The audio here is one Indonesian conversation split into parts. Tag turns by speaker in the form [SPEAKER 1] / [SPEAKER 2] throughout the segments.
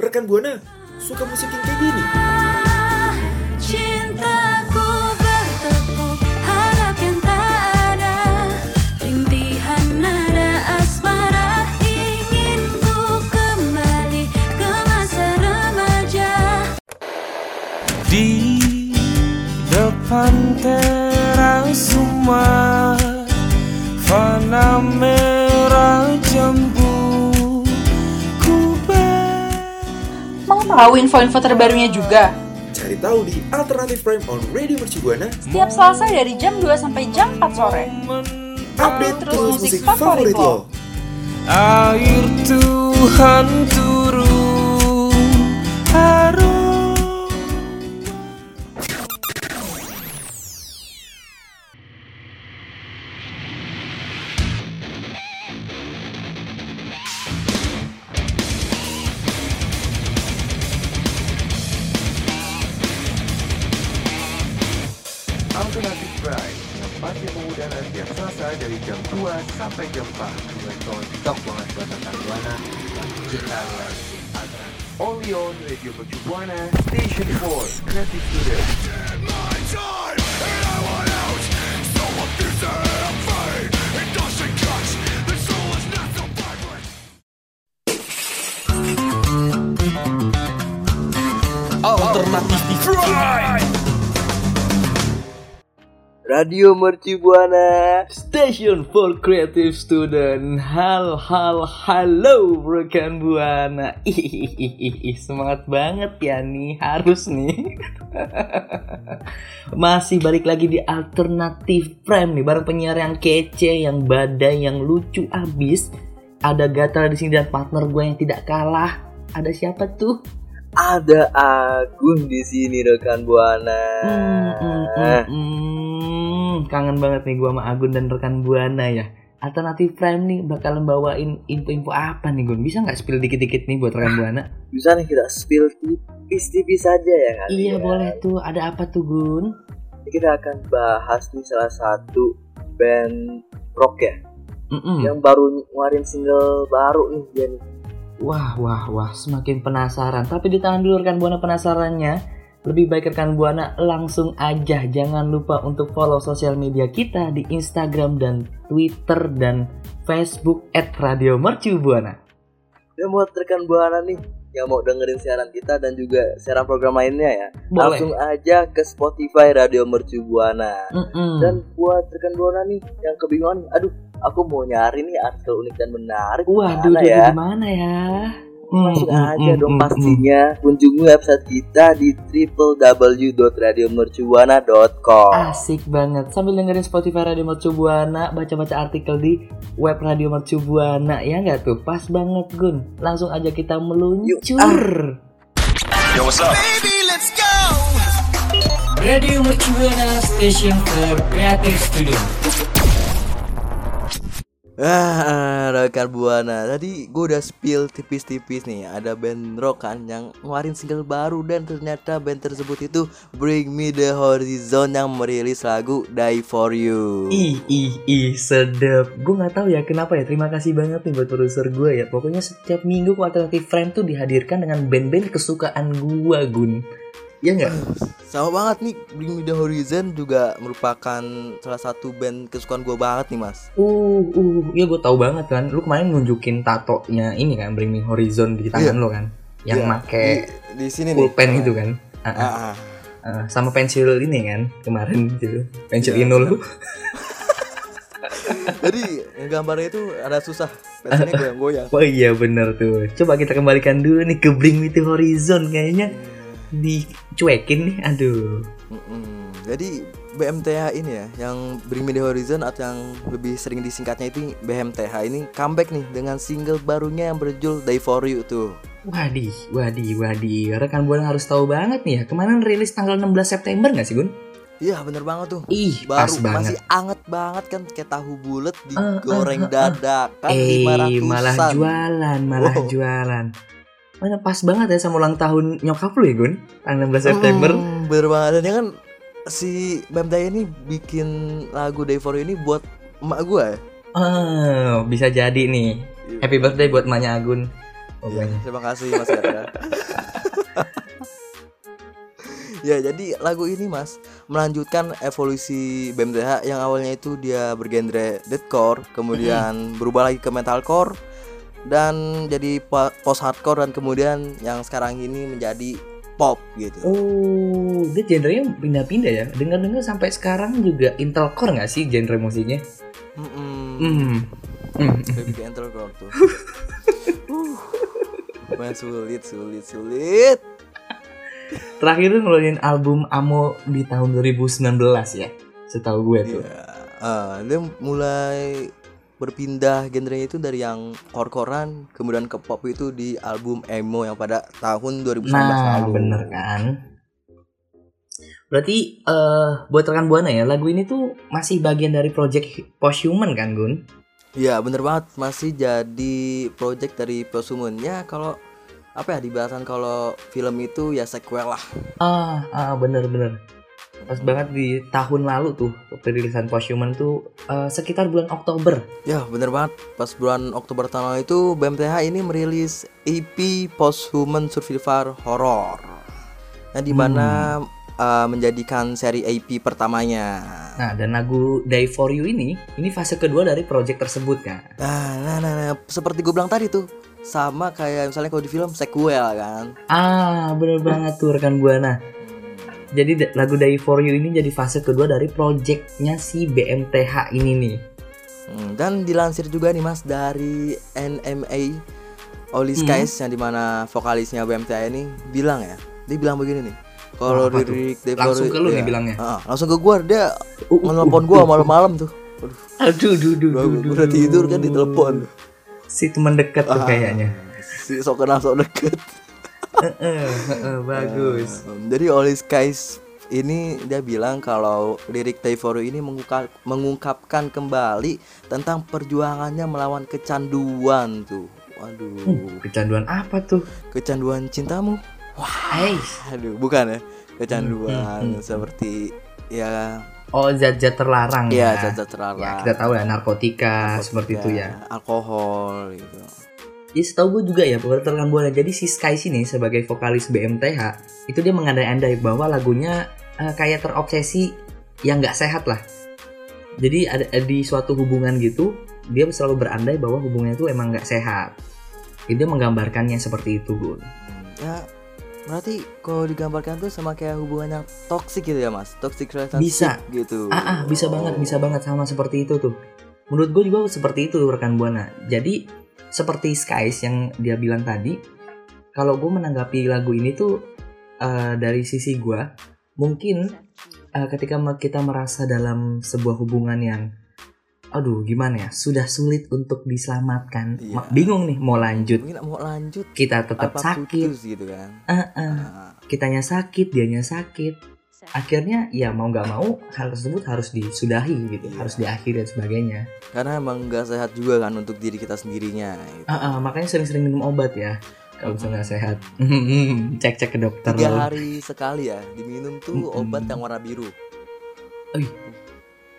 [SPEAKER 1] Rekan Buana suka musik yang kayak gini.
[SPEAKER 2] Cintaku bertepuk harap yang tak ada. Rintihan nada asmara Ingin ku kembali ke masa remaja.
[SPEAKER 3] Di depan teras rumah Fana merah jambu
[SPEAKER 4] tahu info-info terbarunya juga?
[SPEAKER 1] Cari tahu di Alternative Prime on Radio Mercu Buana.
[SPEAKER 4] Setiap Selasa dari jam 2 sampai jam 4 sore.
[SPEAKER 1] Update
[SPEAKER 4] terus
[SPEAKER 1] terus
[SPEAKER 4] musik
[SPEAKER 1] musik
[SPEAKER 4] favorit
[SPEAKER 1] favorit
[SPEAKER 4] lo.
[SPEAKER 3] Air Tuhan turun
[SPEAKER 5] Radio Mercu Buana. Station
[SPEAKER 6] for Creative Student. Hal hal halo rekan Buana. Ih, semangat banget ya nih harus nih. Masih balik lagi di Alternative Prime nih bareng penyiar yang kece, yang badai, yang lucu abis. Ada Gatal di sini dan partner gue yang tidak kalah. Ada siapa tuh?
[SPEAKER 7] Ada Agun di sini rekan buana.
[SPEAKER 6] Hmm, hmm, hmm, hmm. Kangen banget nih gua sama Agun dan rekan Buana ya. Alternatif Prime nih bakalan bawain info-info apa nih Gun? Bisa nggak spill dikit-dikit nih buat rekan Buana?
[SPEAKER 7] Bisa nih kita spill tipis-tipis saja ya kan?
[SPEAKER 6] iya boleh tuh. Ada apa tuh Gun?
[SPEAKER 7] Kita akan bahas nih salah satu band rock ya,
[SPEAKER 6] Mm-mm.
[SPEAKER 7] yang baru ngeluarin single baru nih dia nih.
[SPEAKER 6] Wah wah wah semakin penasaran. Tapi ditahan dulu rekan Buana penasarannya. Lebih baik rekan Buana langsung aja jangan lupa untuk follow sosial media kita di Instagram dan Twitter dan Facebook @radiomercubuana.
[SPEAKER 7] Dan buat rekan buana nih yang mau dengerin siaran kita dan juga siaran program lainnya ya,
[SPEAKER 6] Boleh.
[SPEAKER 7] langsung aja ke Spotify Radio Mercu Buana.
[SPEAKER 6] Mm-mm.
[SPEAKER 7] Dan buat rekan buana nih yang kebingungan, aduh, aku mau nyari nih artikel unik dan menarik.
[SPEAKER 6] Waduh,
[SPEAKER 7] Gimana
[SPEAKER 6] duh,
[SPEAKER 7] ya?
[SPEAKER 6] gimana ya?
[SPEAKER 7] Langsung
[SPEAKER 6] Mm, mm,
[SPEAKER 7] aja
[SPEAKER 6] mm,
[SPEAKER 7] dong pastinya kunjungi website kita di www.radiomercubuana.com.
[SPEAKER 6] Asik banget. Sambil dengerin Spotify Radio Mercu Buana, baca-baca artikel di web Radio Mercu Buana ya nggak tuh? Pas banget Gun. Langsung aja kita meluncur.
[SPEAKER 8] Radio Mercu Buana Station for Creative Studio.
[SPEAKER 7] Ah, rekan buana. Tadi gue udah spill tipis-tipis nih. Ada band rock kan yang ngeluarin single baru dan ternyata band tersebut itu Bring Me The Horizon yang merilis lagu Die For You.
[SPEAKER 6] Ih, ih, ih, sedep. Gue nggak tahu ya kenapa ya. Terima kasih banget nih buat produser gue ya. Pokoknya setiap minggu Alternative Friend tuh dihadirkan dengan band-band kesukaan gue, Gun. Ya nggak?
[SPEAKER 7] Sama banget nih, Bring Me The Horizon juga merupakan salah satu band kesukaan gue banget nih mas.
[SPEAKER 6] Uh, uh, ya gue tahu banget kan. Lu kemarin nunjukin tatonya ini kan, Bring Me Horizon di tangan
[SPEAKER 7] Iya.
[SPEAKER 6] lo kan. Yang
[SPEAKER 7] Iya,
[SPEAKER 6] make
[SPEAKER 7] di, di sini nih.
[SPEAKER 6] pulpen itu kan. Ah,
[SPEAKER 7] ah.
[SPEAKER 6] ah.
[SPEAKER 7] Ah,
[SPEAKER 6] sama pensil ini kan kemarin gitu. Pensil
[SPEAKER 7] Iya.
[SPEAKER 6] inul.
[SPEAKER 7] Jadi gambarnya itu ada susah, pensilnya goyang-goyang.
[SPEAKER 6] Oh iya bener tuh. Coba kita kembalikan dulu nih ke Bring Me to Horizon kayaknya dicuekin nih. Aduh.
[SPEAKER 7] Mm-mm. Jadi BMTH ini ya, yang Bring Me The Horizon atau yang lebih sering disingkatnya itu BMTH ini comeback nih dengan single barunya yang berjudul Die For You tuh.
[SPEAKER 6] Wadih, wadih, wadih. Rekan buana harus tahu banget nih ya. Kemarin rilis tanggal 16 September nggak sih Gun?
[SPEAKER 7] Iya bener banget tuh.
[SPEAKER 6] Ih,
[SPEAKER 7] Baru
[SPEAKER 6] pas banget.
[SPEAKER 7] masih anget banget kan kayak tahu bulat
[SPEAKER 6] Eh, eh,
[SPEAKER 7] digoreng
[SPEAKER 6] eh, eh.
[SPEAKER 7] dadakan
[SPEAKER 6] eh,
[SPEAKER 7] lima ratusan.
[SPEAKER 6] malah jualan, malah
[SPEAKER 7] Wow.
[SPEAKER 6] jualan. Mana pas banget ya sama ulang tahun nyokap lu ya Gun? Tanggal 16 September.
[SPEAKER 7] Hmm, bener banget dan ya kan si BMTH ini bikin lagu Die For You ini buat emak gue ya.
[SPEAKER 6] Oh, bisa jadi nih. Happy birthday buat emaknya Agun.
[SPEAKER 7] Iya, terima kasih Mas Gara. ya, jadi lagu ini Mas melanjutkan evolusi BMTH yang awalnya itu dia bergenre deathcore, kemudian berubah lagi ke metalcore dan jadi post hardcore dan kemudian yang sekarang ini menjadi pop gitu.
[SPEAKER 6] Oh, dia genrenya pindah-pindah ya. Dengar-dengar sampai sekarang juga intelcore nggak sih genre musiknya? Hmm. Hmm.
[SPEAKER 7] Lebih ke metalcore tuh. Uh. Lumayan sulit, sulit, sulit.
[SPEAKER 6] Terakhir tuh ngeluarin album Amo di tahun 2019 ya. Setahu gue tuh.
[SPEAKER 7] Iya. Ah, dia mulai berpindah genrenya itu dari yang core-corean kemudian ke pop itu di album emo yang pada tahun 2019
[SPEAKER 6] Nah,
[SPEAKER 7] lalu.
[SPEAKER 6] bener kan? Berarti eh buat rekan Buana ya, lagu ini tuh masih bagian dari project Posthuman kan, Gun?
[SPEAKER 7] Iya, bener banget masih jadi project dari Prosumen. Ya kalau apa ya dibahasan kalau film itu ya sequel lah.
[SPEAKER 6] Ah, ah bener bener. Pas banget di tahun lalu tuh perilisan Posthuman tuh eh, sekitar bulan Oktober.
[SPEAKER 7] Ya bener banget pas bulan Oktober tahun lalu itu BMTH ini merilis EP Post Human Survivor Horror yang di mana uh, menjadikan seri EP pertamanya.
[SPEAKER 6] Nah, dan lagu Die For You ini, ini fase kedua dari project tersebut kan.
[SPEAKER 7] Nah, nah, nah, nah, seperti gue bilang tadi tuh sama kayak misalnya kalau di film sequel kan.
[SPEAKER 6] Ah, bener banget tuh rekan Buana. Jadi lagu Die For You ini jadi fase kedua dari projectnya si BMTH ini nih.
[SPEAKER 7] Hmm, dan dilansir juga nih mas dari NMA Oli
[SPEAKER 6] Hmm.
[SPEAKER 7] Skies yang di mana vokalisnya BMTH ini bilang ya, dia bilang begini nih. Kalau lirik Die For
[SPEAKER 6] Langsung
[SPEAKER 7] You-
[SPEAKER 6] ke lu nih
[SPEAKER 7] iya.
[SPEAKER 6] bilangnya?
[SPEAKER 7] Ah, langsung ke gua dia
[SPEAKER 6] Uh, uh,
[SPEAKER 7] ngelepon
[SPEAKER 6] uh,
[SPEAKER 7] gua
[SPEAKER 6] uh, uh.
[SPEAKER 7] malam-malam tuh. Aduh,
[SPEAKER 6] Aduh, duh, duh,
[SPEAKER 7] gua,
[SPEAKER 6] duh,
[SPEAKER 7] gua
[SPEAKER 6] duh,
[SPEAKER 7] udah tidur kan ditelepon.
[SPEAKER 6] Si teman dekat tuh
[SPEAKER 7] Ah,
[SPEAKER 6] kayaknya.
[SPEAKER 7] Si sok kenal sok deket.
[SPEAKER 6] Bagus.
[SPEAKER 7] Um, Jadi Oli Skies ini dia bilang kalau lirik You ini mengungkap- mengungkapkan kembali tentang perjuangannya melawan kecanduan tuh. Waduh,
[SPEAKER 6] Uh, kecanduan apa tuh?
[SPEAKER 7] kecanduan cintamu?
[SPEAKER 6] Hey.
[SPEAKER 7] Aduh, bukan ya? Kecanduan
[SPEAKER 6] Hmm, hmm, hmm.
[SPEAKER 7] seperti ya
[SPEAKER 6] Oh, zat-zat terlarang
[SPEAKER 7] ya
[SPEAKER 6] ya.
[SPEAKER 7] zat-zat terlarang.
[SPEAKER 6] Ya, kita tahu ya narkotika,
[SPEAKER 7] narkotika,
[SPEAKER 6] seperti itu ya.
[SPEAKER 7] Alkohol gitu.
[SPEAKER 6] Jadi setahu gue juga ya buat rekan buana. Jadi si Sky sini sebagai vokalis BMTH itu dia mengandai-andai bahwa lagunya eh, kayak terobsesi yang nggak sehat lah. Jadi ada di suatu hubungan gitu dia selalu berandai bahwa hubungannya itu emang nggak sehat. Jadi dia menggambarkannya seperti itu Gun.
[SPEAKER 7] Ya berarti kalau digambarkan tuh sama kayak hubungan yang toxic gitu ya mas toxic relationship
[SPEAKER 6] Bisa.
[SPEAKER 7] gitu
[SPEAKER 6] Ah, ah, bisa banget, bisa banget sama seperti itu tuh. Menurut gue juga seperti itu rekan buana. Jadi seperti Skies yang dia bilang tadi, kalau gue menanggapi lagu ini tuh eh, dari sisi gue, mungkin eh, ketika kita merasa dalam sebuah hubungan yang, aduh gimana ya, sudah sulit untuk diselamatkan,
[SPEAKER 7] Iya.
[SPEAKER 6] Bingung nih mau lanjut,
[SPEAKER 7] mungkin mau lanjut
[SPEAKER 6] kita tetap
[SPEAKER 7] apa
[SPEAKER 6] sakit,
[SPEAKER 7] putus gitu kan.
[SPEAKER 6] Ah, ah.
[SPEAKER 7] Nah,
[SPEAKER 6] kitanya sakit, dianya sakit. Akhirnya ya mau nggak mau hal tersebut harus disudahi gitu,
[SPEAKER 7] Iya.
[SPEAKER 6] harus diakhiri dan sebagainya.
[SPEAKER 7] karena emang nggak sehat juga kan untuk diri kita sendirinya gitu.
[SPEAKER 6] Ah, ah, makanya sering-sering minum obat ya kalau misalnya nggak sehat. Cek-cek ke dokter.
[SPEAKER 7] tiga hari sekali ya diminum tuh
[SPEAKER 6] Mm-mm.
[SPEAKER 7] obat yang warna biru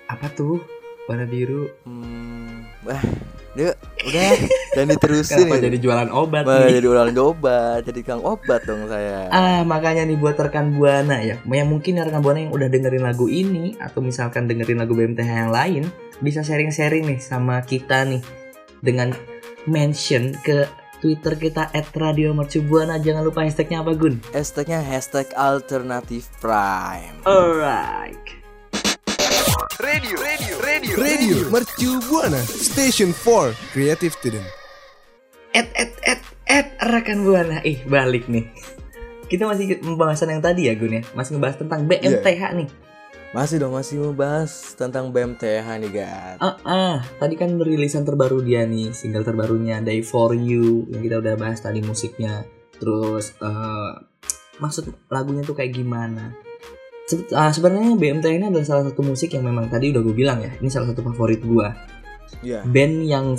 [SPEAKER 6] Apa tuh? Warna biru.
[SPEAKER 7] hmm, wah dia udah dan diterusin
[SPEAKER 6] Kenapa jadi jualan obat
[SPEAKER 7] Malah
[SPEAKER 6] nih?
[SPEAKER 7] jadi orang obat jadi kang obat dong saya
[SPEAKER 6] Ah, makanya nih buat rekan Buana ya. Yang mungkin rekan Buana yang udah dengerin lagu ini atau misalkan dengerin lagu BMTH yang lain bisa sharing-sharing nih sama kita nih dengan mention ke Twitter kita @radiomercubuana. Jangan lupa hashtagnya apa Gun?
[SPEAKER 7] hashtagnya hashtag alternatif prime
[SPEAKER 6] Alright.
[SPEAKER 9] Radio. Mercu Buana Station for Creative Student.
[SPEAKER 6] Et et et et rekan buana. Ih balik nih. Kita masih pembahasan yang tadi ya Gun ya? Masih ngebahas tentang BMTH nih.
[SPEAKER 7] Masih dong masih mau bahas tentang BMTH nih guys
[SPEAKER 6] ah ah. Tadi kan rilisan terbaru dia nih single terbarunya Die For You yang kita udah bahas tadi musiknya. Terus eh, maksud lagunya tuh kayak gimana Ah, sebenarnya BMTH ini adalah salah satu musik yang memang tadi udah gue bilang ya ini salah satu favorit gue
[SPEAKER 7] ya
[SPEAKER 6] band yang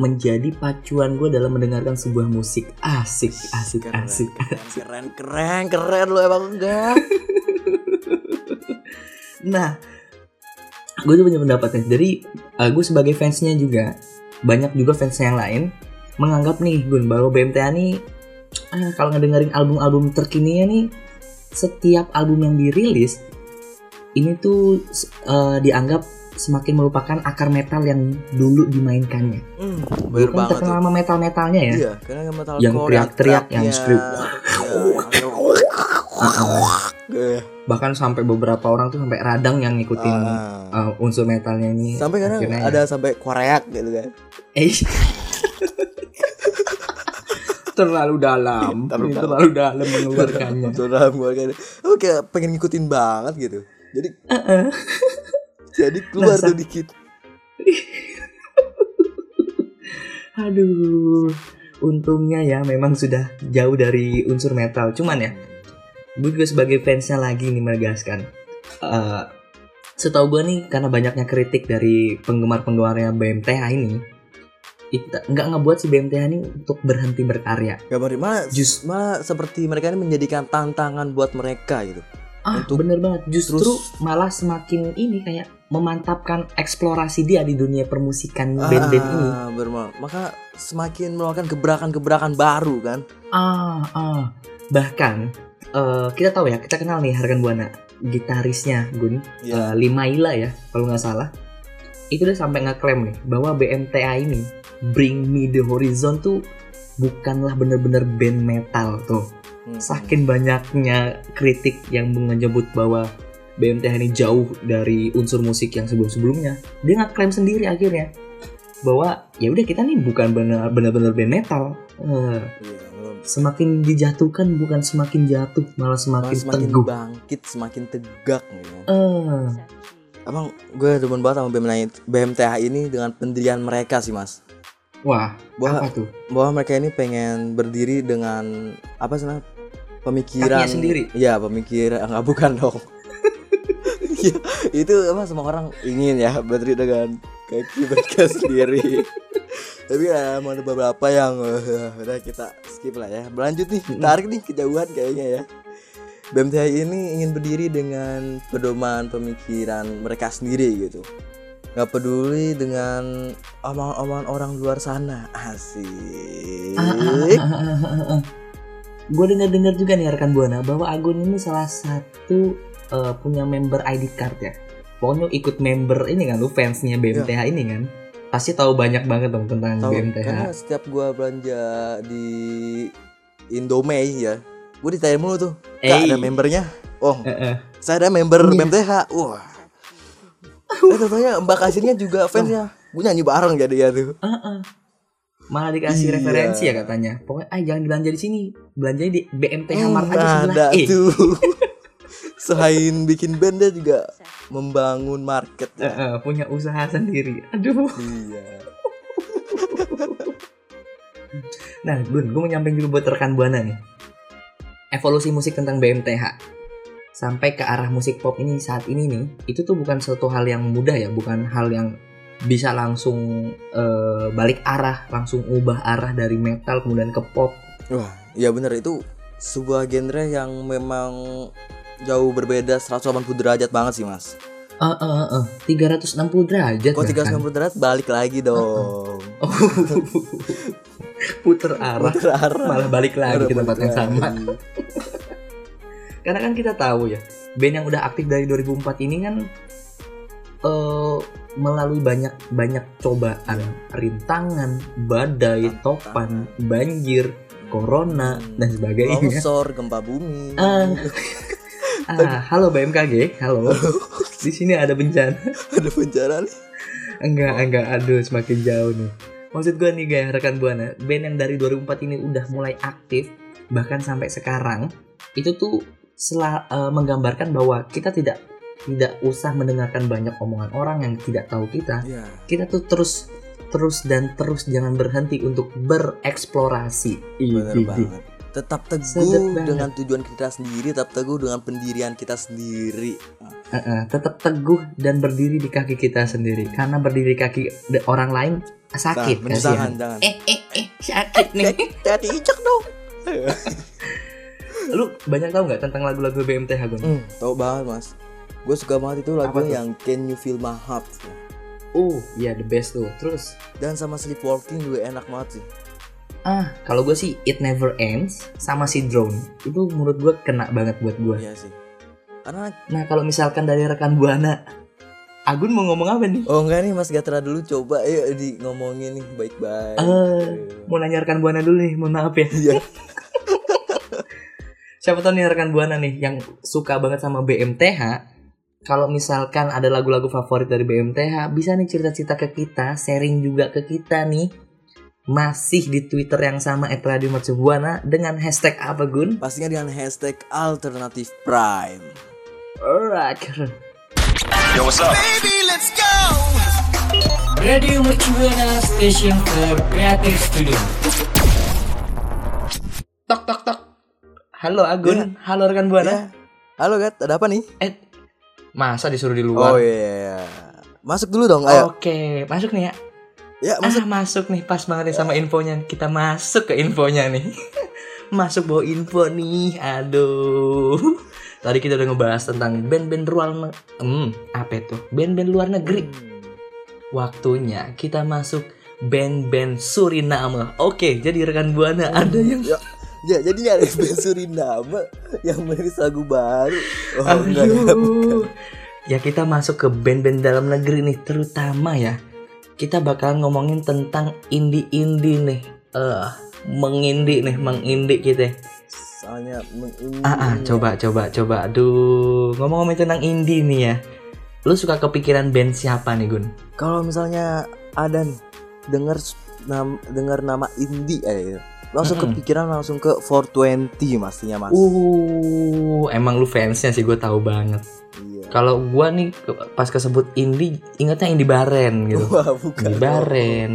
[SPEAKER 6] menjadi pacuan gue dalam mendengarkan sebuah musik. Asik asik
[SPEAKER 7] keren,
[SPEAKER 6] asik
[SPEAKER 7] keren keren keren lo emang enggak.
[SPEAKER 6] Nah, gue tuh punya pendapat nih. Jadi, gue sebagai fansnya juga, banyak juga fansnya yang lain menganggap nih Gun bahwa BMTH nih ah, kalau ngedengerin album-album terkininya nih setiap album yang dirilis ini tuh eh, dianggap semakin melupakan akar metal yang dulu dimainkannya.
[SPEAKER 7] Hmm, bener
[SPEAKER 6] kan
[SPEAKER 7] banget
[SPEAKER 6] terkenal
[SPEAKER 7] tuh.
[SPEAKER 6] sama metal-metalnya ya.
[SPEAKER 7] Iya, karena yang metalcore
[SPEAKER 6] Yang teriak-teriak, yang
[SPEAKER 7] trapnya,
[SPEAKER 6] scream.
[SPEAKER 7] iya,
[SPEAKER 6] Bahkan sampai beberapa orang tuh sampai radang yang ngikutin
[SPEAKER 7] Ah.
[SPEAKER 6] eh, unsur metalnya ini.
[SPEAKER 7] sampai kadang
[SPEAKER 6] Akhirnya
[SPEAKER 7] ada sampai koreak gitu kan.
[SPEAKER 6] Eh. Terlalu dalam,
[SPEAKER 7] Terlalu dalam.
[SPEAKER 6] terlalu dalam mengeluarkannya.
[SPEAKER 7] Kayak pengen ngikutin banget gitu. Jadi jadi keluar
[SPEAKER 6] Nah,
[SPEAKER 7] tuh dikit.
[SPEAKER 6] Aduh, untungnya ya memang sudah jauh dari unsur metal. Cuman ya, gue juga sebagai fansnya lagi nih menegaskan. Eh, setahu gue nih karena banyaknya kritik dari penggemar-penggemarnya BMTH ini, nggak ngebuat si BMTH ini untuk berhenti berkarya.
[SPEAKER 7] Gambar malah
[SPEAKER 6] Jus-
[SPEAKER 7] malah seperti mereka ini menjadikan tantangan buat mereka gitu.
[SPEAKER 6] Ah,
[SPEAKER 7] Untuk
[SPEAKER 6] bener banget. Justru
[SPEAKER 7] terus-
[SPEAKER 6] malah semakin ini kayak memantapkan eksplorasi dia di dunia permusikan band-band ini.
[SPEAKER 7] Ah, berma- maka semakin melakukan gebrakan-gebrakan baru kan.
[SPEAKER 6] Ah, ah. Bahkan eh, kita tahu ya, kita kenal nih Hargan Buana, gitarisnya Gun,
[SPEAKER 7] Iya.
[SPEAKER 6] eh, Limaila ya, kalau nggak salah. Itu udah sampai ngeklaim nih bahwa BMTA ini Bring Me The Horizon tuh bukanlah bener-bener band metal tuh.
[SPEAKER 7] Hmm.
[SPEAKER 6] Saking banyaknya kritik yang menyebut bahwa BMTH ini jauh dari unsur musik yang sebelum-sebelumnya, dia ngeklaim sendiri akhirnya bahwa ya udah kita nih bukan bener- bener-bener band metal. Eh,
[SPEAKER 7] Iya,
[SPEAKER 6] semakin dijatuhkan bukan semakin jatuh malah
[SPEAKER 7] Malah
[SPEAKER 6] semakin,
[SPEAKER 7] semakin
[SPEAKER 6] teguh.
[SPEAKER 7] bangkit, semakin tegak gitu.
[SPEAKER 6] Eh,
[SPEAKER 7] Emang gue demen banget sama BMTH ini dengan pendirian mereka sih mas.
[SPEAKER 6] Wah,
[SPEAKER 7] Bahwa,
[SPEAKER 6] apa tuh?
[SPEAKER 7] bahwa mereka ini pengen berdiri dengan apa sih pemikiran
[SPEAKER 6] Kakinya sendiri?
[SPEAKER 7] Iya pemikiran nggak bukan dong. Iya, itu apa semua orang ingin ya berdiri dengan kaki mereka sendiri. Tapi ya, emang ada beberapa yang eh, udah kita skip lah ya. Berlanjut nih, tarik nih kejauhan kayaknya ya. BMTH ini ingin berdiri dengan pedoman pemikiran mereka sendiri gitu. Gak peduli dengan omongan-omongan orang luar sana. Asik.
[SPEAKER 6] Gue dengar-dengar juga nih rekan buana bahwa Agun ini salah satu eh, punya member ID card ya. Pokoknya ikut member ini kan lu fansnya BMTH ini kan. Pasti tahu banyak banget dong tentang
[SPEAKER 7] Tahu,
[SPEAKER 6] BMTH.
[SPEAKER 7] karena setiap gua belanja di Indomie ya, gue ditanya mulu tuh, kak
[SPEAKER 6] Eh.
[SPEAKER 7] ada membernya? Oh,
[SPEAKER 6] Eh, eh.
[SPEAKER 7] saya ada member
[SPEAKER 6] Iya.
[SPEAKER 7] BMTH. Wah. Eh, tentunya Mbak Kasirnya juga fansnya. Gue nyanyi bareng jadi ya tuh.
[SPEAKER 6] Heeh. Malah dikasih
[SPEAKER 7] Iya.
[SPEAKER 6] referensi ya katanya. Pokoknya ah jangan belanja di sini, belanja di BMTH
[SPEAKER 7] Hmm,
[SPEAKER 6] Mart aja sebelah. Eh,
[SPEAKER 7] tuh. Selain bikin band dia juga membangun market
[SPEAKER 6] eh,
[SPEAKER 7] ya.
[SPEAKER 6] eh, punya usaha sendiri. Aduh.
[SPEAKER 7] Iya.
[SPEAKER 6] Nah, Gun, gue mau nyampein dulu buat rekan Buana nih. Evolusi musik tentang BMTH sampai ke arah musik pop ini saat ini nih, itu tuh bukan suatu hal yang mudah ya, bukan hal yang bisa langsung eh, balik arah, langsung ubah arah dari metal kemudian ke pop.
[SPEAKER 7] Wah, iya bener itu sebuah genre yang memang jauh berbeda 180 derajat banget sih mas.
[SPEAKER 6] Eh, eh, eh, eh, 360 derajat.
[SPEAKER 7] Kok
[SPEAKER 6] bahkan.
[SPEAKER 7] 360 derajat balik lagi dong.
[SPEAKER 6] Oh, puter arah,
[SPEAKER 7] Puter arah.
[SPEAKER 6] malah balik lagi ke tempat yang sama. Karena kan kita tahu ya, band yang udah aktif dari 2004 ini kan eh melalui banyak banyak cobaan, rintangan, badai,
[SPEAKER 7] Tantangan.
[SPEAKER 6] topan, banjir, corona
[SPEAKER 7] Hmm.
[SPEAKER 6] dan sebagainya.
[SPEAKER 7] Longsor, gempa bumi.
[SPEAKER 6] Ah. Ah, halo BMKG, halo. Di sini ada bencana.
[SPEAKER 7] Ada bencana nih.
[SPEAKER 6] Enggak, enggak, aduh semakin jauh nih. Maksud gue nih guys, rekan Buana, band yang dari 2004 ini udah mulai aktif, bahkan sampai sekarang, itu tuh sela- eh, menggambarkan bahwa kita tidak tidak usah mendengarkan banyak omongan orang yang tidak tahu kita.
[SPEAKER 7] Iya.
[SPEAKER 6] Kita tuh terus terus dan terus jangan berhenti untuk bereksplorasi.
[SPEAKER 7] Bener
[SPEAKER 6] Idih.
[SPEAKER 7] banget. Tetap teguh dengan tujuan kita sendiri, tetap teguh dengan pendirian kita sendiri.
[SPEAKER 6] Eh, eh, tetap teguh dan berdiri di kaki kita sendiri. Karena berdiri di kaki orang lain sakit,
[SPEAKER 7] Nah,
[SPEAKER 6] kasihan.
[SPEAKER 7] jangan.
[SPEAKER 6] Eh, eh, eh, sakit nih.
[SPEAKER 7] Jadi ijak dong.
[SPEAKER 6] Lu banyak tahu nggak tentang lagu-lagu BMTH Gun?
[SPEAKER 7] Hmm, tau banget mas. Gue suka banget itu lagu
[SPEAKER 6] Apa tuh?
[SPEAKER 7] yang Can You Feel My Heart
[SPEAKER 6] Oh, iya the best tuh. Terus,
[SPEAKER 7] dan sama Sleepwalking juga enak banget sih.
[SPEAKER 6] Ah, kalau gue sih It Never Ends sama si Drone itu menurut gue kena banget buat gue.
[SPEAKER 7] Iya sih. Karena
[SPEAKER 6] Nah kalau misalkan dari rekan buana, Agun mau ngomong apa nih?
[SPEAKER 7] oh enggak nih Mas Gatra dulu coba yuk di ngomongin nih baik-baik.
[SPEAKER 6] Eh, mau nanya rekan buana dulu nih, mohon maaf ya.
[SPEAKER 7] Iya.
[SPEAKER 6] Siapa tahu nih rekan buana nih yang suka banget sama BMTH. Kalau misalkan ada lagu-lagu favorit dari BMTH, bisa nih cerita-cerita ke kita, sharing juga ke kita nih. Masih di Twitter yang sama @radiomercubuana dengan hashtag apa Gun?
[SPEAKER 7] Pastinya dengan hashtag alternatif prime.
[SPEAKER 6] Alright, keren.
[SPEAKER 8] Radio Mercubuana Station for Creative Studio.
[SPEAKER 6] Halo Agun, halo rekan buana.
[SPEAKER 7] Ya. Halo Gat, ada apa nih?
[SPEAKER 6] Eh, masa disuruh di luar?
[SPEAKER 7] Oh iya. Masuk dulu dong, ayo.
[SPEAKER 6] Oke, masuk nih ya.
[SPEAKER 7] Ya, masuk.
[SPEAKER 6] Ah, masuk nih pas banget nih sama infonya. Kita masuk ke infonya nih. masuk bawa info nih. Aduh. Tadi kita udah ngebahas tentang band-band luar negeri. Hmm, apa itu? Band-band luar negeri. Waktunya kita masuk band-band Suriname. Oke, jadi rekan Buana ada yang
[SPEAKER 7] Ya, ya jadi ada band Suriname yang merilis lagu baru. Oh, enggak, enggak.
[SPEAKER 6] Aduh. Ya kita masuk ke band-band dalam negeri nih terutama ya. Kita bakalan ngomongin tentang indie-indie nih. Eh, mengindi nih, mengindi kita.
[SPEAKER 7] Soalnya mengindie.
[SPEAKER 6] Ah, ah, coba coba coba. Aduh, ngomong-ngomong tentang indie nih ya. Lu suka kepikiran band siapa nih, Gun?
[SPEAKER 7] Kalau misalnya ada nih dengar nam, dengar nama indie eh, langsung
[SPEAKER 6] Mm-mm.
[SPEAKER 7] kepikiran langsung ke 420 pastinya Mas.
[SPEAKER 6] Uh, emang lu fansnya sih gue tahu banget.
[SPEAKER 7] Iya.
[SPEAKER 6] Kalau gua nih ke- pas kesebut indie, ingatnya indie baren gitu.
[SPEAKER 7] Wah, bukan.
[SPEAKER 6] Indie baren.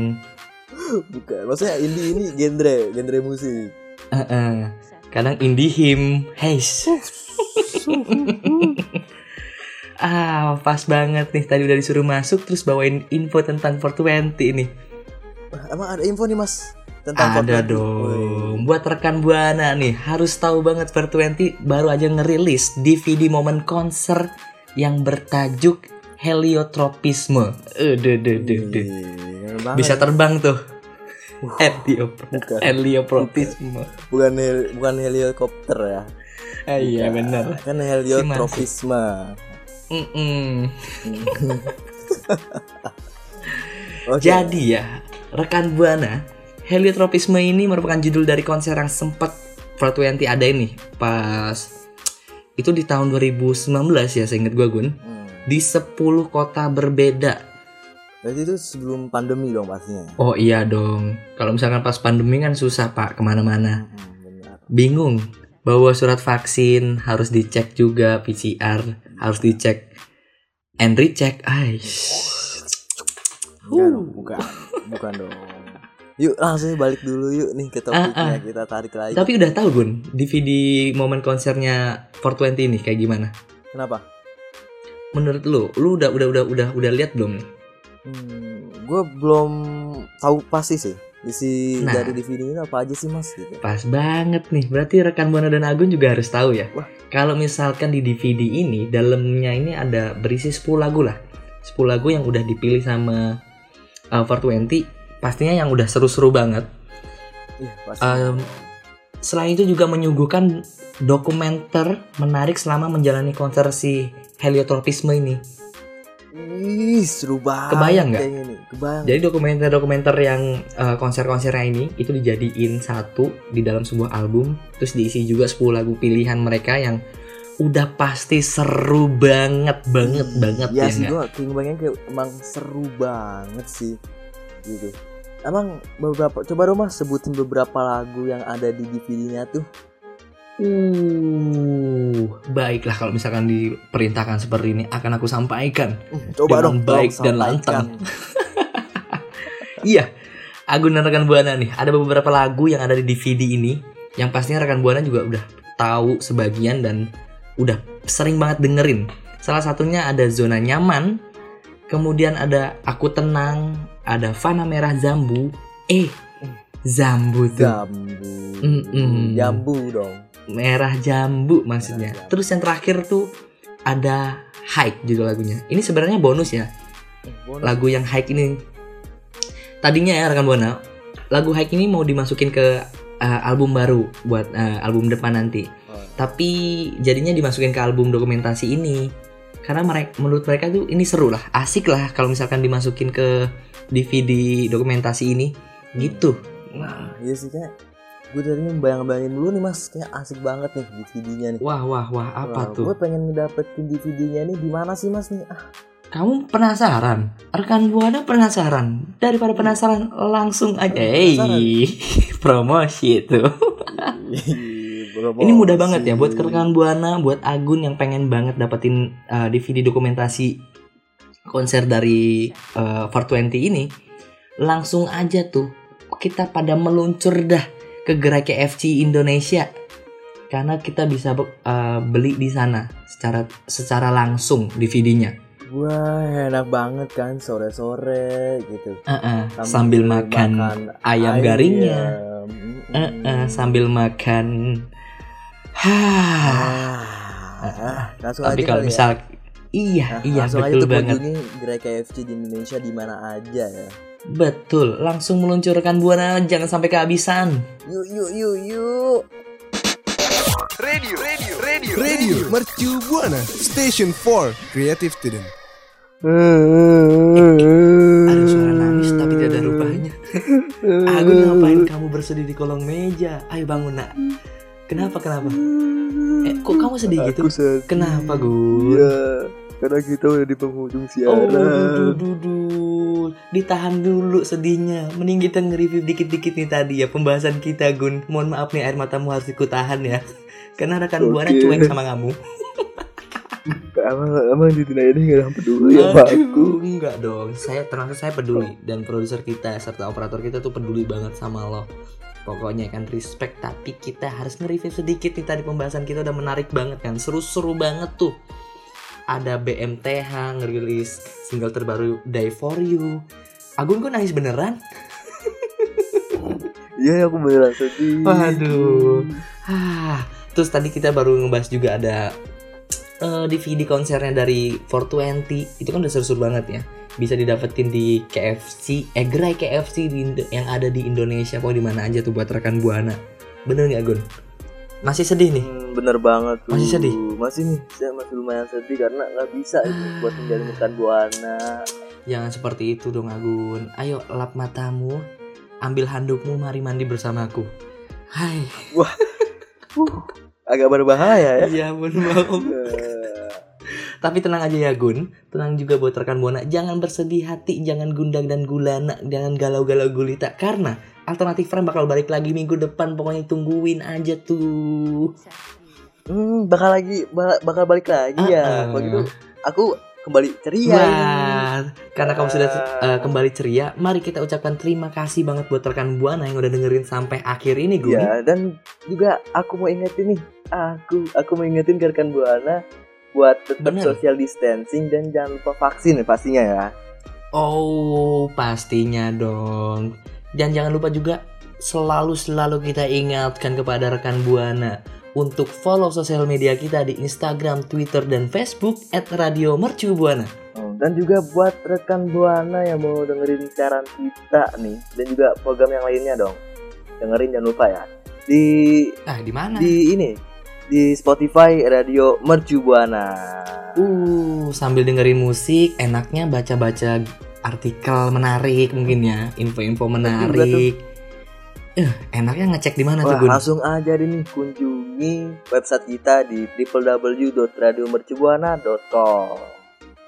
[SPEAKER 7] Bukan. Maksudnya indie ini genre, genre musik.
[SPEAKER 6] Heeh. Kadang indie him, hey. ah, pas banget nih tadi udah disuruh masuk terus bawain info tentang 420 ini.
[SPEAKER 7] Emang ada info nih Mas tentang
[SPEAKER 6] Ada
[SPEAKER 7] 420?
[SPEAKER 6] dong. Buat rekan Buana nih harus tahu banget 420 baru aja ngerilis DVD momen konser yang bertajuk Heliotropisme. Eh, duh.
[SPEAKER 7] Wih, keren banget.
[SPEAKER 6] Bisa terbang tuh. Heliop-
[SPEAKER 7] Bukan.
[SPEAKER 6] Heliotropisme.
[SPEAKER 7] bukan hel- bukan helikopter ya.
[SPEAKER 6] Ah, iya benar.
[SPEAKER 7] Kan heliotropisme.
[SPEAKER 6] Mm-mm.
[SPEAKER 7] Oke.
[SPEAKER 6] Jadi ya, rekan Buana, Heliotropisme ini merupakan judul dari konser yang sempat 420 ada ini pas itu di tahun 2019 ya, seingat gue Gun,
[SPEAKER 7] Hmm.
[SPEAKER 6] di 10 kota berbeda.
[SPEAKER 7] Berarti itu sebelum pandemi dong pastinya.
[SPEAKER 6] Oh iya dong, kalau misalkan pas pandemi kan susah pak ke mana-mana,
[SPEAKER 7] Hmm, benar.
[SPEAKER 6] bingung. Bawa surat vaksin harus dicek juga PCR, harus dicek and recheck. Aish.
[SPEAKER 7] Dong, bukan. Bukan dong. Yuk langsung balik dulu yuk nih ke topiknya
[SPEAKER 6] Ah, ah.
[SPEAKER 7] kita tarik lagi.
[SPEAKER 6] Tapi udah tahu Gun, DVD momen konsernya 420 ini kayak gimana?
[SPEAKER 7] Kenapa?
[SPEAKER 6] Menurut lu, lu udah udah udah udah udah lihat belum nih?
[SPEAKER 7] Hmm, gue belum tahu pasti sih isi
[SPEAKER 6] Nah.
[SPEAKER 7] dari DVD ini apa aja sih mas gitu.
[SPEAKER 6] Pas banget nih. Berarti rekan Buana dan Agun juga harus tahu ya.
[SPEAKER 7] Wah.
[SPEAKER 6] Kalau misalkan di DVD ini dalamnya ini ada berisi 10 lagu lah. 10 lagu yang udah dipilih sama uh, 420 pastinya yang udah seru-seru banget.
[SPEAKER 7] Pasti.
[SPEAKER 6] Um, selain itu juga menyuguhkan dokumenter menarik selama menjalani konser si heliotropisme ini.
[SPEAKER 7] Ih seru banget.
[SPEAKER 6] Kebayang nggak?
[SPEAKER 7] Kebayang.
[SPEAKER 6] Jadi dokumenter-dokumenter yang uh, konser-konsernya ini itu dijadiin satu di dalam sebuah album, terus diisi juga 10 lagu pilihan mereka yang udah pasti seru banget banget banget
[SPEAKER 7] ya
[SPEAKER 6] ya
[SPEAKER 7] sih gue kayak emang seru banget sih gitu. Emang beberapa coba dong mas sebutin beberapa lagu yang ada di DVD-nya tuh.
[SPEAKER 6] Uh, baiklah kalau misalkan diperintahkan seperti ini akan aku sampaikan.
[SPEAKER 7] Coba
[SPEAKER 6] Dengan
[SPEAKER 7] dong
[SPEAKER 6] baik dan lantang. Iya, Agun dan rekan Buana nih, ada beberapa lagu yang ada di DVD ini yang pastinya rekan Buana juga udah tahu sebagian dan udah sering banget dengerin. Salah satunya ada Zona Nyaman, kemudian ada Aku Tenang, ada Fana Merah Zambu, eh Zambu tuh.
[SPEAKER 7] Jambu.
[SPEAKER 6] Mm-mm.
[SPEAKER 7] Jambu dong.
[SPEAKER 6] Merah Jambu maksudnya.
[SPEAKER 7] Merah Jambu.
[SPEAKER 6] Terus yang terakhir tuh ada Hike judul lagunya. Ini sebenarnya bonus ya.
[SPEAKER 7] Bonus.
[SPEAKER 6] Lagu yang Hike ini tadinya ya rekan Buana lagu Hike ini mau dimasukin ke uh, album baru buat uh, album depan nanti. Tapi jadinya dimasukin ke album dokumentasi ini. Karena mereka menurut mereka tuh ini seru lah, asik lah kalau misalkan dimasukin ke DVD dokumentasi ini gitu.
[SPEAKER 7] Nah, iya sih kayak gue tadinya bayang-bayangin dulu nih mas kayak asik banget nih DVD-nya nih.
[SPEAKER 6] Wah wah wah apa tuh?
[SPEAKER 7] Gue pengen ngedapetin DVD-nya nih di mana sih mas nih? Ah,
[SPEAKER 6] Kamu penasaran? Rekan Buana penasaran? Daripada penasaran langsung aja. Hey, promosi itu.
[SPEAKER 7] Promosi.
[SPEAKER 6] Ini mudah banget ya buat rekan Buana, buat Agun yang pengen banget dapetin uh, DVD dokumentasi konser dari uh, 420 ini. Langsung aja tuh kita pada meluncur dah ke gerai KFC Indonesia. Karena kita bisa uh, beli di sana secara secara langsung DVD-nya.
[SPEAKER 7] Wah enak banget kan sore-sore gitu.
[SPEAKER 6] Uh-uh, sambil makan ayam garingnya.
[SPEAKER 7] Mm-mm.
[SPEAKER 6] Uh-uh, sambil makan Hah.
[SPEAKER 7] Ah, langsung
[SPEAKER 6] Tapi
[SPEAKER 7] aja
[SPEAKER 6] kalau
[SPEAKER 7] ya.
[SPEAKER 6] misal iya
[SPEAKER 7] Nah,
[SPEAKER 6] iya
[SPEAKER 7] langsung aja
[SPEAKER 6] betul
[SPEAKER 7] tuh
[SPEAKER 6] banget.
[SPEAKER 7] gerai KFC di Indonesia di mana aja ya.
[SPEAKER 6] Betul, langsung meluncurkan buana jangan sampai kehabisan.
[SPEAKER 7] Yuk yuk yuk yuk.
[SPEAKER 9] Radio, radio, radio, radio. Mercu Buana Station 4 Creative Student.
[SPEAKER 6] Ada suara nangis tapi tidak ada rupanya. Agun ngapain kamu bersedih di kolong meja? Ayo bangun nak. Kenapa kenapa? Eh kok kamu sedih gitu?
[SPEAKER 7] Aku sedih.
[SPEAKER 6] Kenapa Gun?
[SPEAKER 7] Iya, karena kita udah di penghujung
[SPEAKER 6] Oh,
[SPEAKER 7] siaran.
[SPEAKER 6] dudu, dudu. Ditahan dulu sedihnya. Mending kita nge-review dikit-dikit nih tadi ya pembahasan kita, Gun. Mohon maaf nih air matamu harus ikut tahan ya. Karena rekan buana
[SPEAKER 7] Oke.
[SPEAKER 6] cuek sama kamu.
[SPEAKER 7] Emang emang di dunia ini gak ada yang peduli ya Pak aku.
[SPEAKER 6] Aduh, enggak dong. Saya terang saya peduli dan produser kita serta operator kita tuh peduli banget sama lo. Pokoknya kan respect tapi kita harus nge-review sedikit nih tadi pembahasan kita udah menarik banget kan. Seru-seru banget tuh. Ada BMTH ngerilis single terbaru Die For You. Agun kok nangis beneran?
[SPEAKER 7] Iya aku beneran sedih.
[SPEAKER 6] Waduh. Ah, terus tadi kita baru ngebahas juga ada eh, DVD konsernya dari 420. Itu kan udah seru-seru banget ya. Bisa didapetin di KFC, eh gerai KFC di yang ada di Indonesia. Pokoknya di mana aja tuh buat rekan Buana. Bener nggak Gun? Masih sedih nih?
[SPEAKER 7] Hmm, bener banget tuh.
[SPEAKER 6] Masih sedih?
[SPEAKER 7] Masih nih, saya masih lumayan sedih karena nggak bisa
[SPEAKER 6] Ah.
[SPEAKER 7] ini buat menjalin rekan buana.
[SPEAKER 6] Jangan seperti itu dong Agun. Ayo lap matamu, ambil handukmu, mari mandi bersamaku. Hai.
[SPEAKER 7] Agak berbahaya ya.
[SPEAKER 6] Iya.
[SPEAKER 7] Eh,
[SPEAKER 6] Tapi tenang aja ya Gun, tenang juga buat rekan Buana. Jangan bersedih hati, jangan gundah dan gulana, jangan galau-galau gulita. Karena alternatif frame bakal balik lagi minggu depan. Pokoknya tungguin aja tuh.
[SPEAKER 7] hmm, bakal lagi ba- bakal balik lagi ya.
[SPEAKER 6] Ah, ah.
[SPEAKER 7] Begitu aku kembali ceria.
[SPEAKER 6] Wah, karena kamu sudah uh, kembali ceria, mari kita ucapkan terima kasih banget buat rekan Buana yang udah dengerin sampai akhir ini Gun.
[SPEAKER 7] Ya, dan juga aku mau ingetin nih, aku aku mau ingetin ke rekan buana buat tetap
[SPEAKER 6] Bener.
[SPEAKER 7] social distancing dan jangan lupa vaksin ya pastinya ya.
[SPEAKER 6] Oh, pastinya dong. Dan jangan lupa juga selalu-selalu kita ingatkan kepada rekan Buana untuk follow sosial media kita di Instagram, Twitter, dan Facebook at Radio Mercu Buana.
[SPEAKER 7] Oh, Dan juga buat rekan buana yang mau dengerin siaran kita nih dan juga program yang lainnya dong. Dengerin jangan lupa ya. Di
[SPEAKER 6] Ah, di mana?
[SPEAKER 7] di ini di Spotify Radio Mercu Buana.
[SPEAKER 6] Uh, sambil dengerin musik, enaknya baca-baca artikel menarik mungkin ya, info-info menarik. Eh, enaknya ngecek di mana tuh, Gun?
[SPEAKER 7] langsung aja deh nih kunjungi website kita di www.radiomercubuana.com.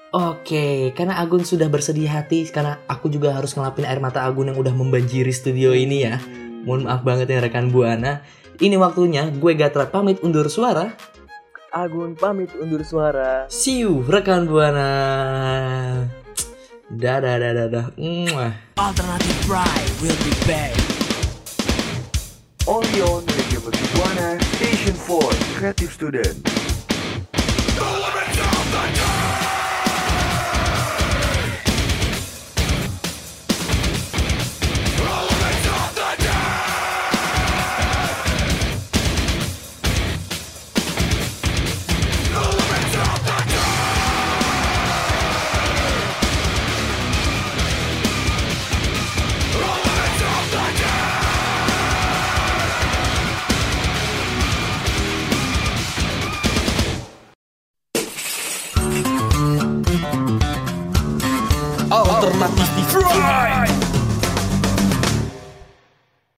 [SPEAKER 6] Oke, karena Agun sudah bersedih hati karena aku juga harus ngelapin air mata Agun yang udah membanjiri studio ini ya. Mohon maaf banget ya rekan Buana. Ini waktunya gue Gatra pamit undur suara.
[SPEAKER 7] Agun pamit undur suara.
[SPEAKER 6] See you rekan Buana. Dadah dadah dadah. Mwah.
[SPEAKER 8] Alternative Pride will be back.
[SPEAKER 5] Only on Radio Mercubuana Station 4 Creative Student.